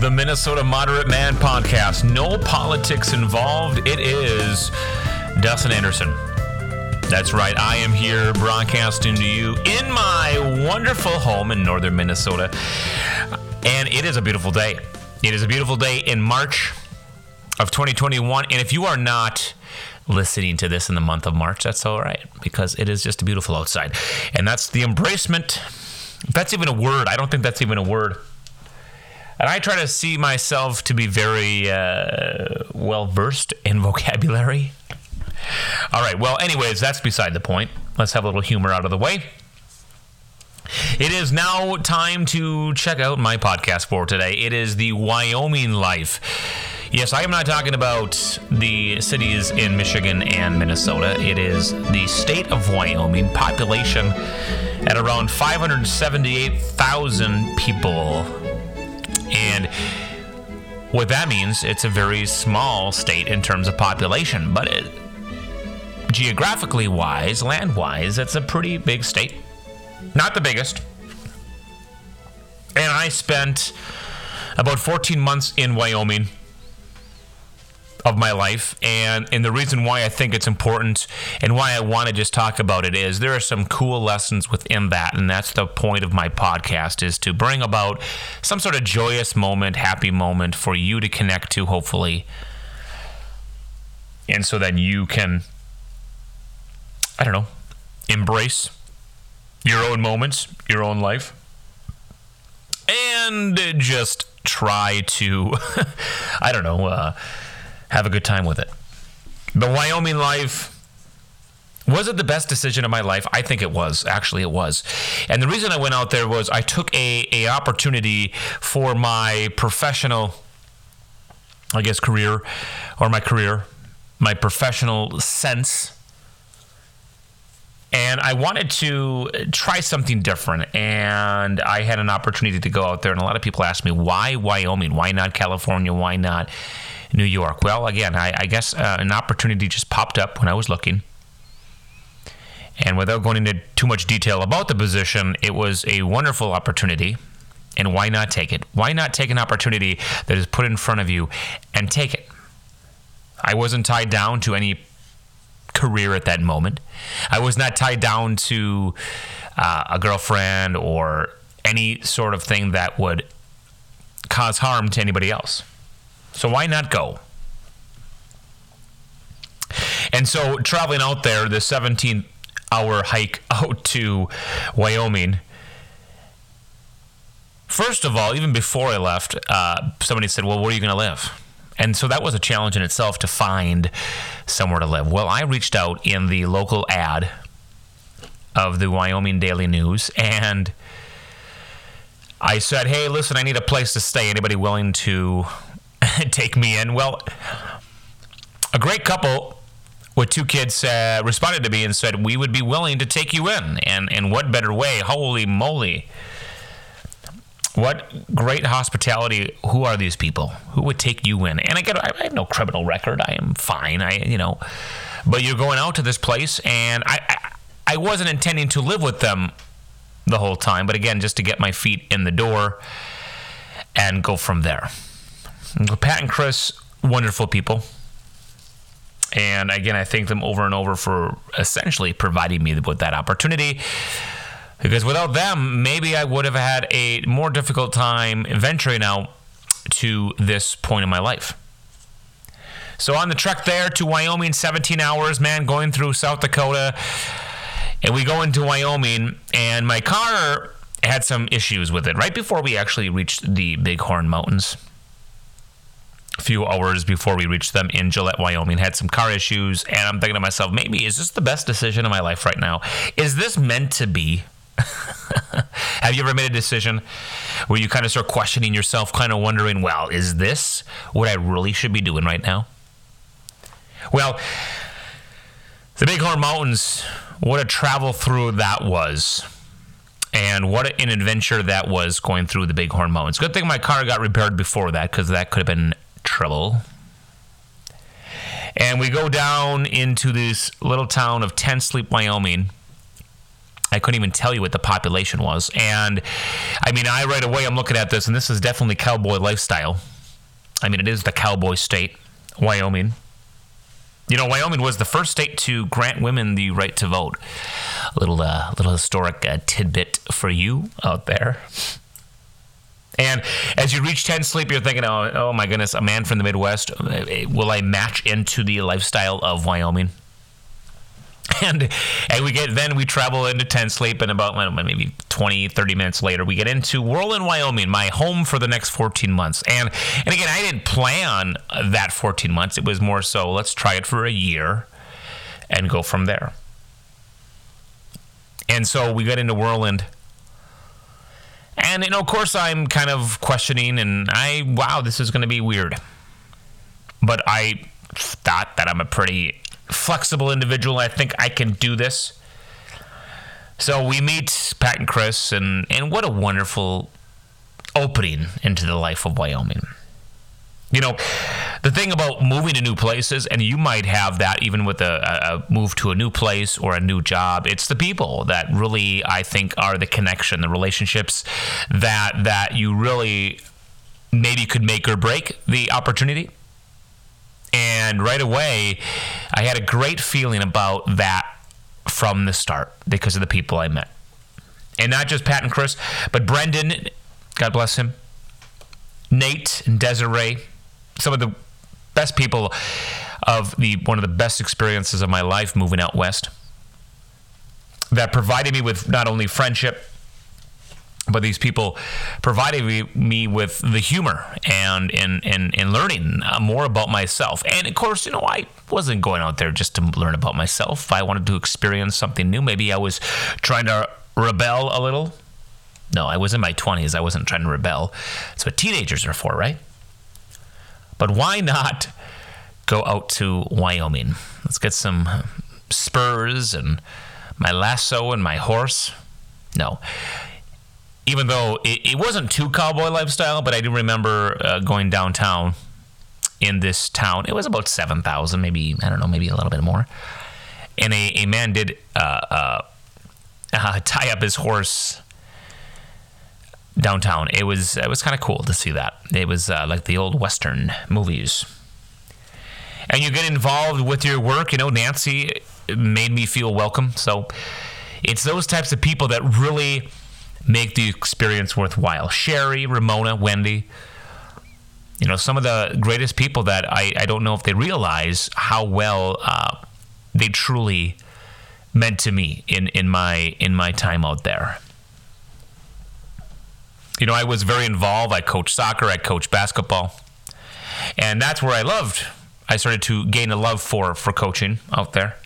The Minnesota Moderate Man podcast. No politics involved. It is Dustin Anderson. That's right. I am here broadcasting to you in my wonderful home in northern Minnesota. And it is a beautiful day. It is a beautiful day in March of 2021. And if you are not listening to this in the month of March, that's all right because it is just a beautiful outside. And that's the embracement. If that's even a word, I don't think that's even a word. And I try to see myself to be very uh, well versed in vocabulary. All right, well, anyways, that's beside the point. Let's have a little humor out of the way. It is now time to check out my podcast for today. It is the Wyoming Life. Yes, I am not talking about the cities in Michigan and Minnesota. It is the state of Wyoming, population at around 578,000 people. And what that means, it's a very small state in terms of population, but it, geographically wise, land wise, it's a pretty big state. Not the biggest. And I spent about 14 months in Wyoming of my life and and the reason why I think it's important and why I want to just talk about it is there are some cool lessons within that and that's the point of my podcast is to bring about some sort of joyous moment, happy moment for you to connect to hopefully. And so that you can I don't know, embrace your own moments, your own life and just try to I don't know, uh have a good time with it. The Wyoming life was it the best decision of my life? I think it was. Actually, it was. And the reason I went out there was I took a, a opportunity for my professional, I guess, career or my career, my professional sense. And I wanted to try something different. And I had an opportunity to go out there. And a lot of people ask me, why Wyoming? Why not California? Why not New York? Well, again, I, I guess uh, an opportunity just popped up when I was looking. And without going into too much detail about the position, it was a wonderful opportunity. And why not take it? Why not take an opportunity that is put in front of you and take it? I wasn't tied down to any career at that moment. I was not tied down to uh, a girlfriend or any sort of thing that would cause harm to anybody else. So why not go? And so traveling out there, the 17 hour hike out to Wyoming. First of all, even before I left, uh, somebody said, Well, where are you going to live? And so that was a challenge in itself to find somewhere to live. Well, I reached out in the local ad of the Wyoming Daily News and I said, Hey, listen, I need a place to stay. Anybody willing to take me in? Well, a great couple with two kids uh, responded to me and said, We would be willing to take you in. And, and what better way? Holy moly. What great hospitality. Who are these people? Who would take you in? And I get, I have no criminal record. I am fine. I, you know, but you're going out to this place, and I, I, I wasn't intending to live with them the whole time, but again, just to get my feet in the door and go from there. Mm-hmm. Pat and Chris, wonderful people. And again, I thank them over and over for essentially providing me with that opportunity. Because without them, maybe I would have had a more difficult time venturing out to this point in my life. So on the trek there to Wyoming, 17 hours, man, going through South Dakota. And we go into Wyoming, and my car had some issues with it right before we actually reached the Bighorn Mountains few hours before we reached them in Gillette, Wyoming, had some car issues, and I'm thinking to myself, maybe is this the best decision of my life right now? Is this meant to be? Have you ever made a decision where you kind of start questioning yourself, kind of wondering, well, is this what I really should be doing right now? Well, the Bighorn Mountains, what a travel through that was. And what an adventure that was going through the Bighorn Mountains. Good thing my car got repaired before that because that could have been trouble. And we go down into this little town of Ten Sleep, Wyoming. I couldn't even tell you what the population was. And I mean, I right away I'm looking at this, and this is definitely cowboy lifestyle. I mean, it is the cowboy state, Wyoming. You know, Wyoming was the first state to grant women the right to vote. A little, uh, little historic uh, tidbit for you out there. And as you reach Ten Sleep, you're thinking, oh, oh my goodness, a man from the Midwest, uh, will I match into the lifestyle of Wyoming? and and we get then we travel into Ten Sleep and about maybe 20 30 minutes later we get into Worland Wyoming my home for the next 14 months. And and again I didn't plan that 14 months. It was more so let's try it for a year and go from there. And so we get into Worland and you know of course I'm kind of questioning and I wow this is going to be weird but I thought that I'm a pretty flexible individual. I think I can do this. So we meet Pat and Chris, and, and what a wonderful opening into the life of Wyoming. You know, the thing about moving to new places, and you might have that even with a, a, move to a new place or a new job. It's the people that really, I think, are the connection, the relationships that that you really maybe could make or break the opportunity. And right away, I had a great feeling about that from the start because of the people I met. And not just Pat and Chris, but Brendan, God bless him, Nate and Desiree, some of the best people of the one of the best experiences of my life moving out west that provided me with not only friendship but these people provided me with the humor and and and, and learning more about myself. And of course, you know, I wasn't going out there just to learn about myself. I wanted to experience something new. Maybe I was trying to rebel a little. No, I was in my 20s. I wasn't trying to rebel. That's what teenagers are for, right? But why not go out to Wyoming? Let's get some spurs and my lasso and my horse. No even though it, it wasn't too cowboy lifestyle, but I do remember uh, going downtown in this town. It was about 7,000, maybe, I don't know, maybe a little bit more. And a, a man did uh, uh, tie up his horse downtown. It was it was kind of cool to see that. It was uh, like the old western movies. And you get involved with your work. You know, Nancy made me feel welcome. So it's those types of people that really make the experience worthwhile. Sherry, Ramona, Wendy, you know, some of the greatest people that I, I don't know if they realize how well uh, they truly meant to me in, in my in my time out there. You know, I was very involved. I coached soccer, I coached basketball. And that's where I loved. I started to gain a love for for coaching out there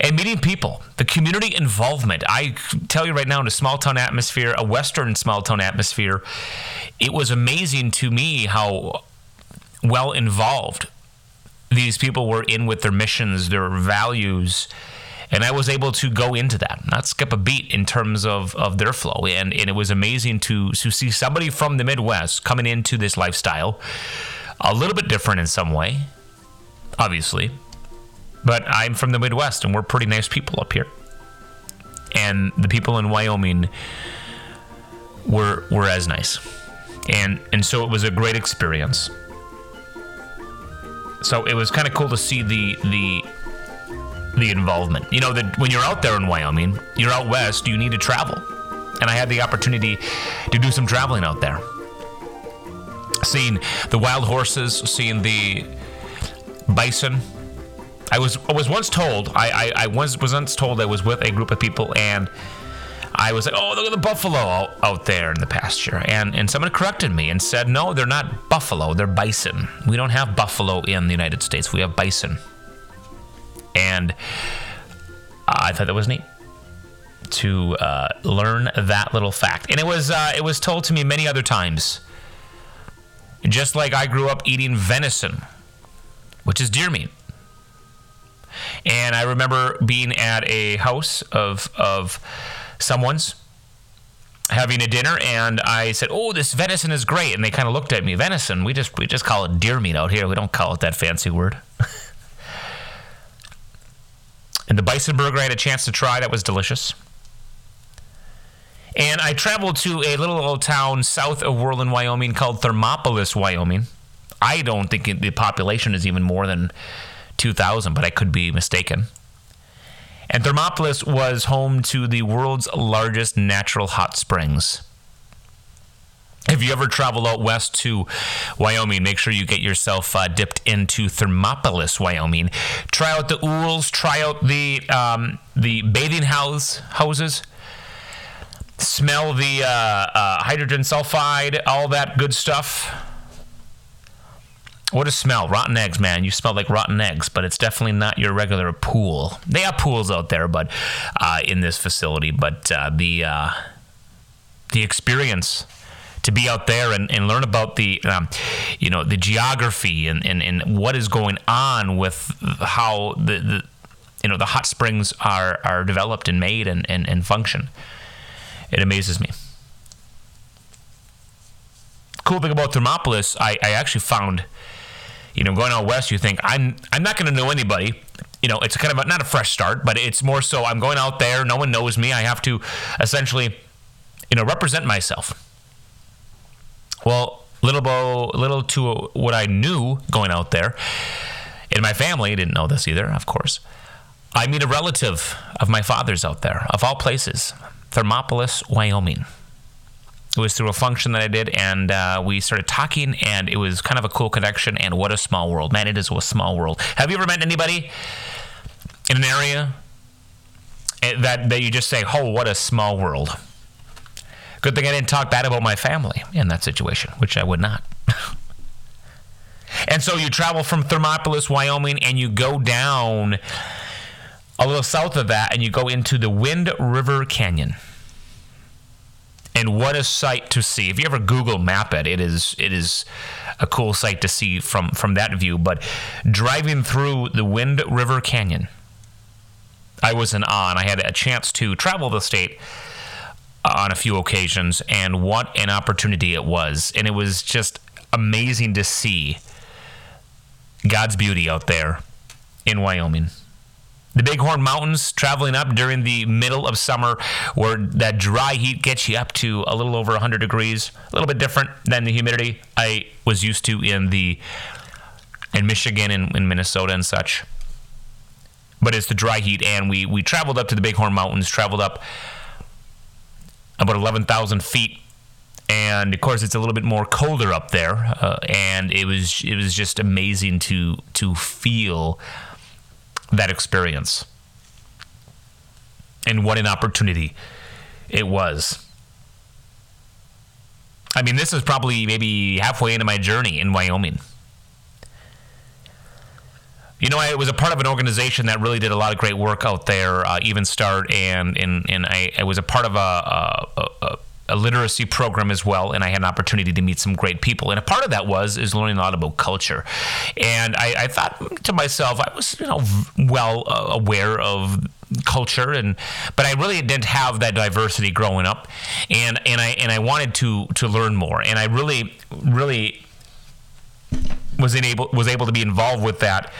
and meeting people, the community involvement. I tell you right now, in a small town atmosphere, a Western small town atmosphere, it was amazing to me how well involved these people were in with their missions, their values. And I was able to go into that, not skip a beat in terms of, of their flow. And, and it was amazing to, to see somebody from the Midwest coming into this lifestyle, a little bit different in some way, obviously, but I'm from the Midwest, and we're pretty nice people up here. And the people in Wyoming were were as nice, and and so it was a great experience. So it was kind of cool to see the the the involvement. You know that when you're out there in Wyoming, you're out west, you need to travel, and I had the opportunity to do some traveling out there, seeing the wild horses, seeing the bison I was I was once told I, I, I was was once told I was with a group of people and I was like, oh, look at the buffalo out, out there in the pasture. And, and someone corrected me and said, no, they're not buffalo, they're bison. We don't have buffalo in the United States, we have bison. And I thought that was neat to uh, learn that little fact. And it was, uh, it was told to me many other times. Just like I grew up eating venison, which is deer meat. And I remember being at a house of of someone's having a dinner and I said, "Oh, this venison is great." And they kind of looked at me, "Venison? We just we just call it deer meat out here. We don't call it that fancy word." and the bison burger I had a chance to try that was delicious. And I traveled to a little old town south of Worland, Wyoming called Thermopolis, Wyoming. I don't think the population is even more than 2,000, but I could be mistaken. And Thermopolis was home to the world's largest natural hot springs. If you ever travel out west to Wyoming, make sure you get yourself uh, dipped into Thermopolis, Wyoming. Try out the ools. Try out the um, the bathing house houses. Smell the uh, uh, hydrogen sulfide, all that good stuff. What a smell! Rotten eggs, man. You smell like rotten eggs, but it's definitely not your regular pool. They have pools out there, but uh, in this facility, but uh, the uh, the experience to be out there and, and learn about the um, you know the geography and, and, and what is going on with how the, the you know the hot springs are are developed and made and, and, and function. It amazes me. Cool thing about Thermopolis, I, I actually found, you know, going out west, you think I'm I'm not going to know anybody. You know, it's kind of a, not a fresh start, but it's more so I'm going out there. No one knows me. I have to essentially, you know, represent myself well, little bo, little to what I knew going out there, and my family didn't know this either, of course. I meet a relative of my father's out there, of all places, Thermopolis, Wyoming. It was through a function that I did, and uh, we started talking, and it was kind of a cool connection. And what a small world, man! It is a small world. Have you ever met anybody in an area eh, that that you just say, "Oh, what a small world"? Good thing I didn't talk bad about my family in that situation, which I would not. and so you travel from Thermopolis, Wyoming, and you go down a little south of that, and you go into the Wind River Canyon. And what a sight to see! If you ever Google map it, it is it is a cool sight to see from from that view. But driving through the Wind River Canyon, I was in awe, and I had a chance to travel the state Uh, on a few occasions, and what an opportunity it was. And it was just amazing to see God's beauty out there in Wyoming. The Bighorn Mountains, traveling up during the middle of summer, where that dry heat gets you up to a little over 100 degrees, a little bit different than the humidity I was used to in the in Michigan and in Minnesota and such. But it's the dry heat, and we we traveled up to the Bighorn Mountains, traveled up about 11,000 feet. And of course, it's a little bit more colder up there, uh, and it was it was just amazing to to feel that experience. And what an opportunity it was. I mean, this is probably maybe halfway into my journey in Wyoming. You know, I was a part of an organization that really did a lot of great work out there, uh, Even Start, and and, and I, I was a part of a, a, a, a, literacy program as well, and I had an opportunity to meet some great people. And a part of that was is learning a lot about culture. And I, I thought to myself, I was you know well uh, aware of culture and but I really didn't have that diversity growing up and and I and I wanted to to learn more and I really really was able was able to be involved with that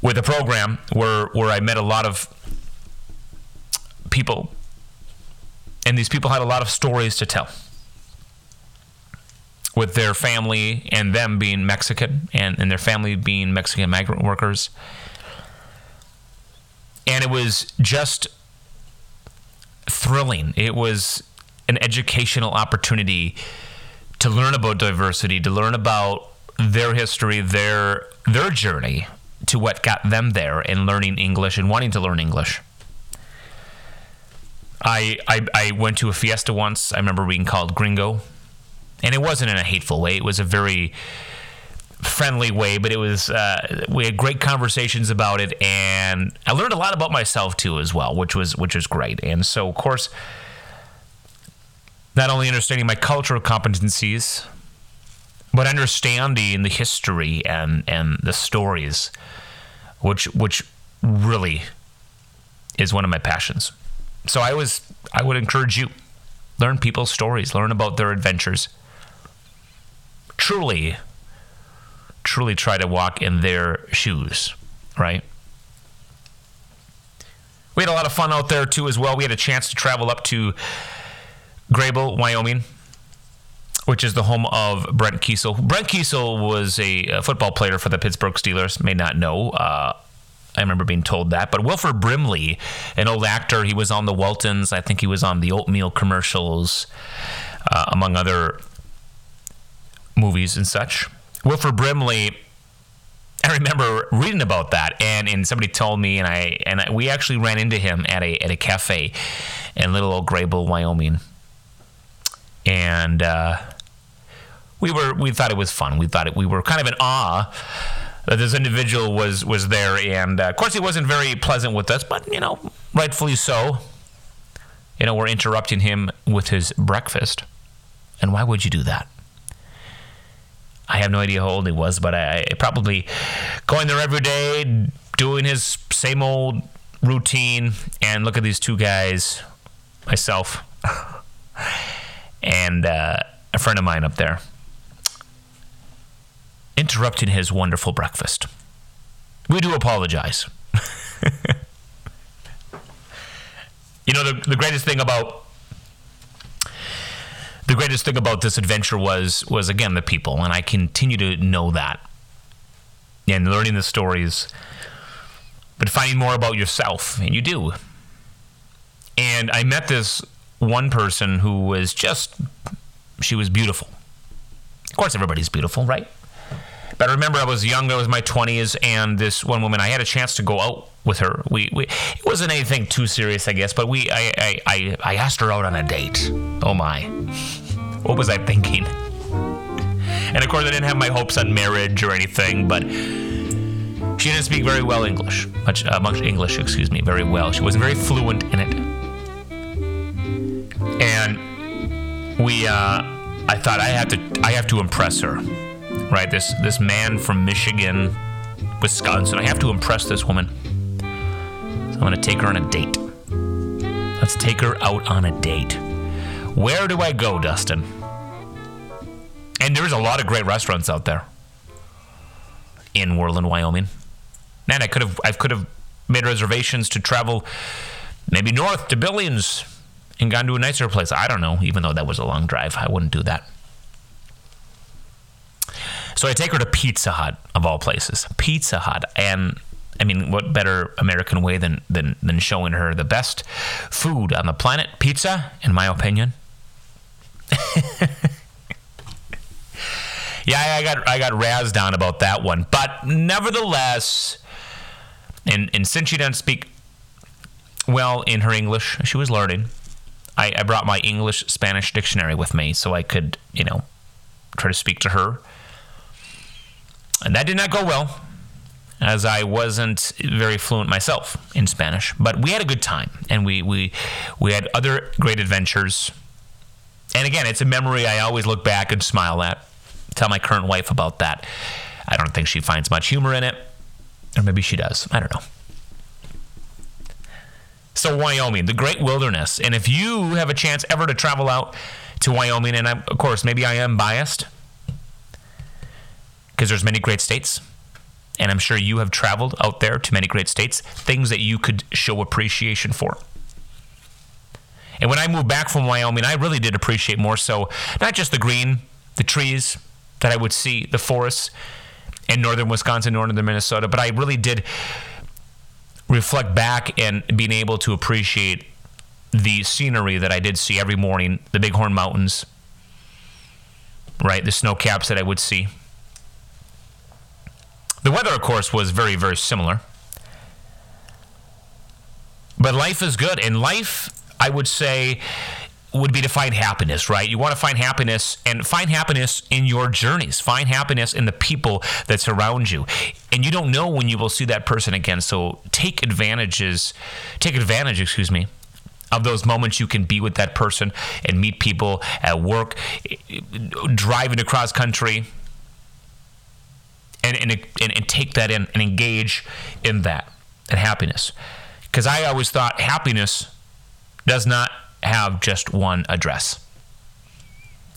with a program where where I met a lot of people, and these people had a lot of stories to tell. With their family and them being Mexican, and, and their family being Mexican migrant workers. And it was just thrilling. It was an educational opportunity to learn about diversity, to learn about their history, their their journey, to what got them there in learning English and wanting to learn English. I, I, I went to a fiesta once. I remember being called gringo. And it wasn't in a hateful way. It was a very friendly way, but it was uh, we had great conversations about it, and I learned a lot about myself too as well, which was which was great. And so, of course, not only understanding my cultural competencies, but understanding the history and and the stories, which which really is one of my passions. So I was I would encourage you learn people's stories, learn about their adventures. Truly truly try to walk in their shoes, right? We had a lot of fun out there too as well. We had a chance to travel up to Greybull, Wyoming, which is the home of Brent Keisel. Brent Keisel was a, football player for the Pittsburgh Steelers. May not know. Uh, I remember being told that. But Wilford Brimley, an old actor, he was on the Waltons. I think he was on the oatmeal commercials, uh, among other movies and such. Wilford Brimley. I remember reading about that, and, and somebody told me, and I and I, we actually ran into him at a at a cafe in little old Greybull, Wyoming, and uh, we were we thought it was fun. We thought it, we were kind of in awe that this individual was was there, and uh, of course he wasn't very pleasant with us, but you know, rightfully so. You know, we're interrupting him with his breakfast, and why would you do that? I have no idea how old he was, but I, I probably going there every day, doing his same old routine, and look at these two guys, myself, and uh, a friend of mine up there interrupting his wonderful breakfast. We do apologize. you know, the, the greatest thing about the greatest thing about this adventure was was again the people, and I continue to know that. And learning the stories, but finding more about yourself, and you do. And I met this one person who was just she was beautiful. Of course everybody's beautiful, right? But I remember I was young, I was in my 20s, and this one woman, I had a chance to go out with her. We, we It wasn't anything too serious, I guess, but we I, I, I, I asked her out on a date. Oh my. What was I thinking? And of course, I didn't have my hopes on marriage or anything, but she didn't speak very well English, much, uh, much English, excuse me, very well. She wasn't very fluent in it. And we, uh, I thought I have to, I have to impress her right? This this man from Michigan, Wisconsin. I have to impress this woman. So I'm to take her on a date. Let's take her out on a date. Where do I go, Dustin? And there's a lot of great restaurants out there in Worland, Wyoming. Man, I could have I could have made reservations to travel maybe north to Billings and gone to a nicer place. I don't know, even though that was a long drive. I wouldn't do that. So I take her to Pizza Hut of all places, Pizza Hut, and I mean, what better American way than than than showing her the best food on the planet? Pizza, in my opinion. yeah, I got I got razzed on about that one, but nevertheless, and and since she didn't speak well in her English, she was learning. I, I brought my English Spanish dictionary with me so I could, you know, try to speak to her and that did not go well, as I wasn't very fluent myself in Spanish. But we had a good time, and we we we had other great adventures. And again, it's a memory I always look back and smile at. Tell my current wife about that. I don't think she finds much humor in it, or maybe she does. I don't know. So Wyoming, the great wilderness, and if you have a chance ever to travel out to Wyoming, and I, of course maybe I am biased because there's many great states and I'm sure you have traveled out there to many great states, things that you could show appreciation for. And when I moved back from Wyoming, I really did appreciate more so not just the green, the trees that I would see, the forests in northern Wisconsin, northern Minnesota, but I really did reflect back and being able to appreciate the scenery that I did see every morning, the Bighorn Mountains, right? The snow caps that I would see. The weather, of course, was very, very similar. But life is good. And life, I would say, would be to find happiness, right? You want to find happiness and find happiness in your journeys. Find happiness in the people that surround you. And you don't know when you will see that person again. So take advantages, take advantage, excuse me, of those moments you can be with that person and meet people at work, driving across country, and, and, and, and take that in and engage in that and happiness. Because I always thought happiness does not have just one address.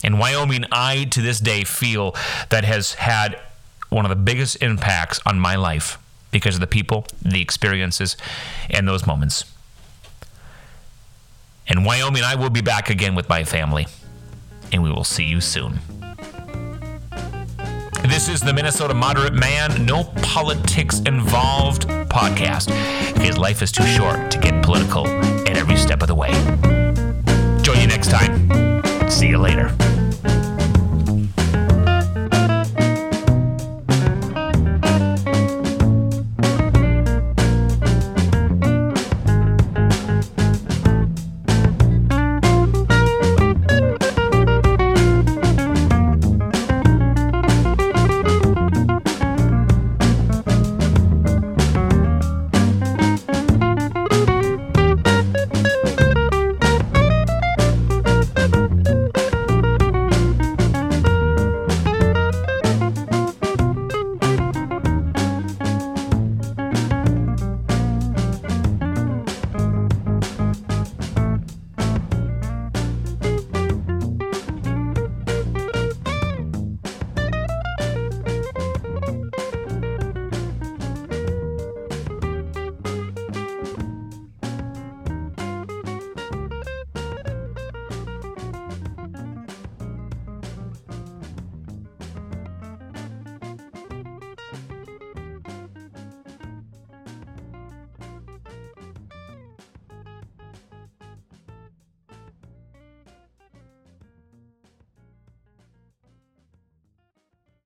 In Wyoming, I to this day feel that has had one of the biggest impacts on my life because of the people, the experiences, and those moments. And Wyoming, I will be back again with my family. And we will see you soon. This is the Minnesota Moderate Man, no politics involved podcast. Because life is too short to get political at every step of the way.